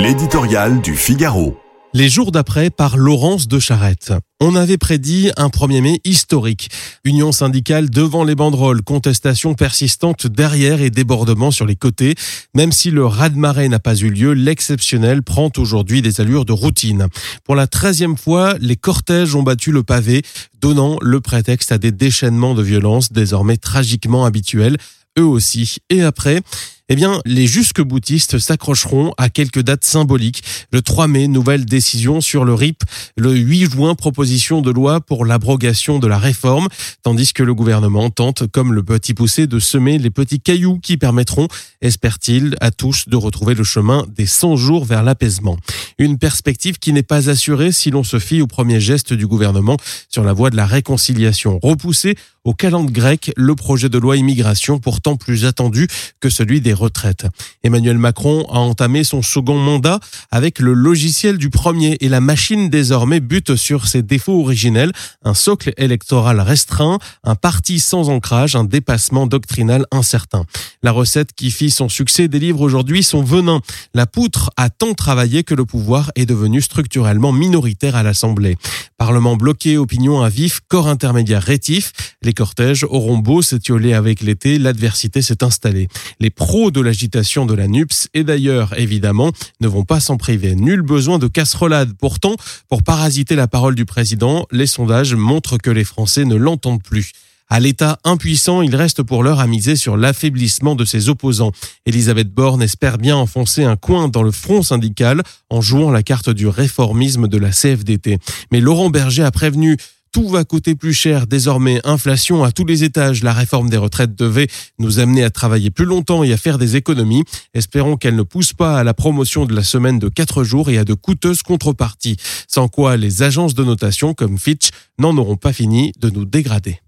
L'éditorial du Figaro. Les jours d'après par Laurence de Charette. On avait prédit un 1er mai historique. Union syndicale devant les banderoles, contestation persistante derrière et débordement sur les côtés. Même si le raz-de-marée n'a pas eu lieu, l'exceptionnel prend aujourd'hui des allures de routine. Pour la treizième fois, les cortèges ont battu le pavé, donnant le prétexte à des déchaînements de violence désormais tragiquement habituels, eux aussi. Et après, eh bien, les jusque-boutistes s'accrocheront à quelques dates symboliques. Le 3 mai, nouvelle décision sur le RIP. Le 8 juin, proposition de loi pour l'abrogation de la réforme. Tandis que le gouvernement tente, comme le petit poussé, de semer les petits cailloux qui permettront, espère-t-il, à tous de retrouver le chemin des 100 jours vers l'apaisement. Une perspective qui n'est pas assurée si l'on se fie au premier geste du gouvernement sur la voie de la réconciliation. Repoussé au calendrier grec le projet de loi immigration pourtant plus attendu que celui des Emmanuel Macron a entamé son second mandat avec le logiciel du premier et la machine désormais bute sur ses défauts originels, un socle électoral restreint, un parti sans ancrage, un dépassement doctrinal incertain. La recette qui fit son succès délivre aujourd'hui son venin. La poutre a tant travaillé que le pouvoir est devenu structurellement minoritaire à l'Assemblée. Parlement bloqué, opinion à vif, corps intermédiaire rétif. Les cortèges auront beau s'étioler avec l'été, l'adversité s'est installée. Les pros de l'agitation de la NUPS et d'ailleurs, évidemment, ne vont pas s'en priver. Nul besoin de casserolade. Pourtant, pour parasiter la parole du président, les sondages montrent que les Français ne l'entendent plus. À l'État impuissant, il reste pour l'heure à miser sur l'affaiblissement de ses opposants. Elisabeth Borne espère bien enfoncer un coin dans le front syndical en jouant la carte du réformisme de la CFDT. Mais Laurent Berger a prévenu tout va coûter plus cher désormais, inflation à tous les étages. La réforme des retraites devait nous amener à travailler plus longtemps et à faire des économies. Espérons qu'elle ne pousse pas à la promotion de la semaine de 4 jours et à de coûteuses contreparties. Sans quoi les agences de notation comme Fitch n'en auront pas fini de nous dégrader.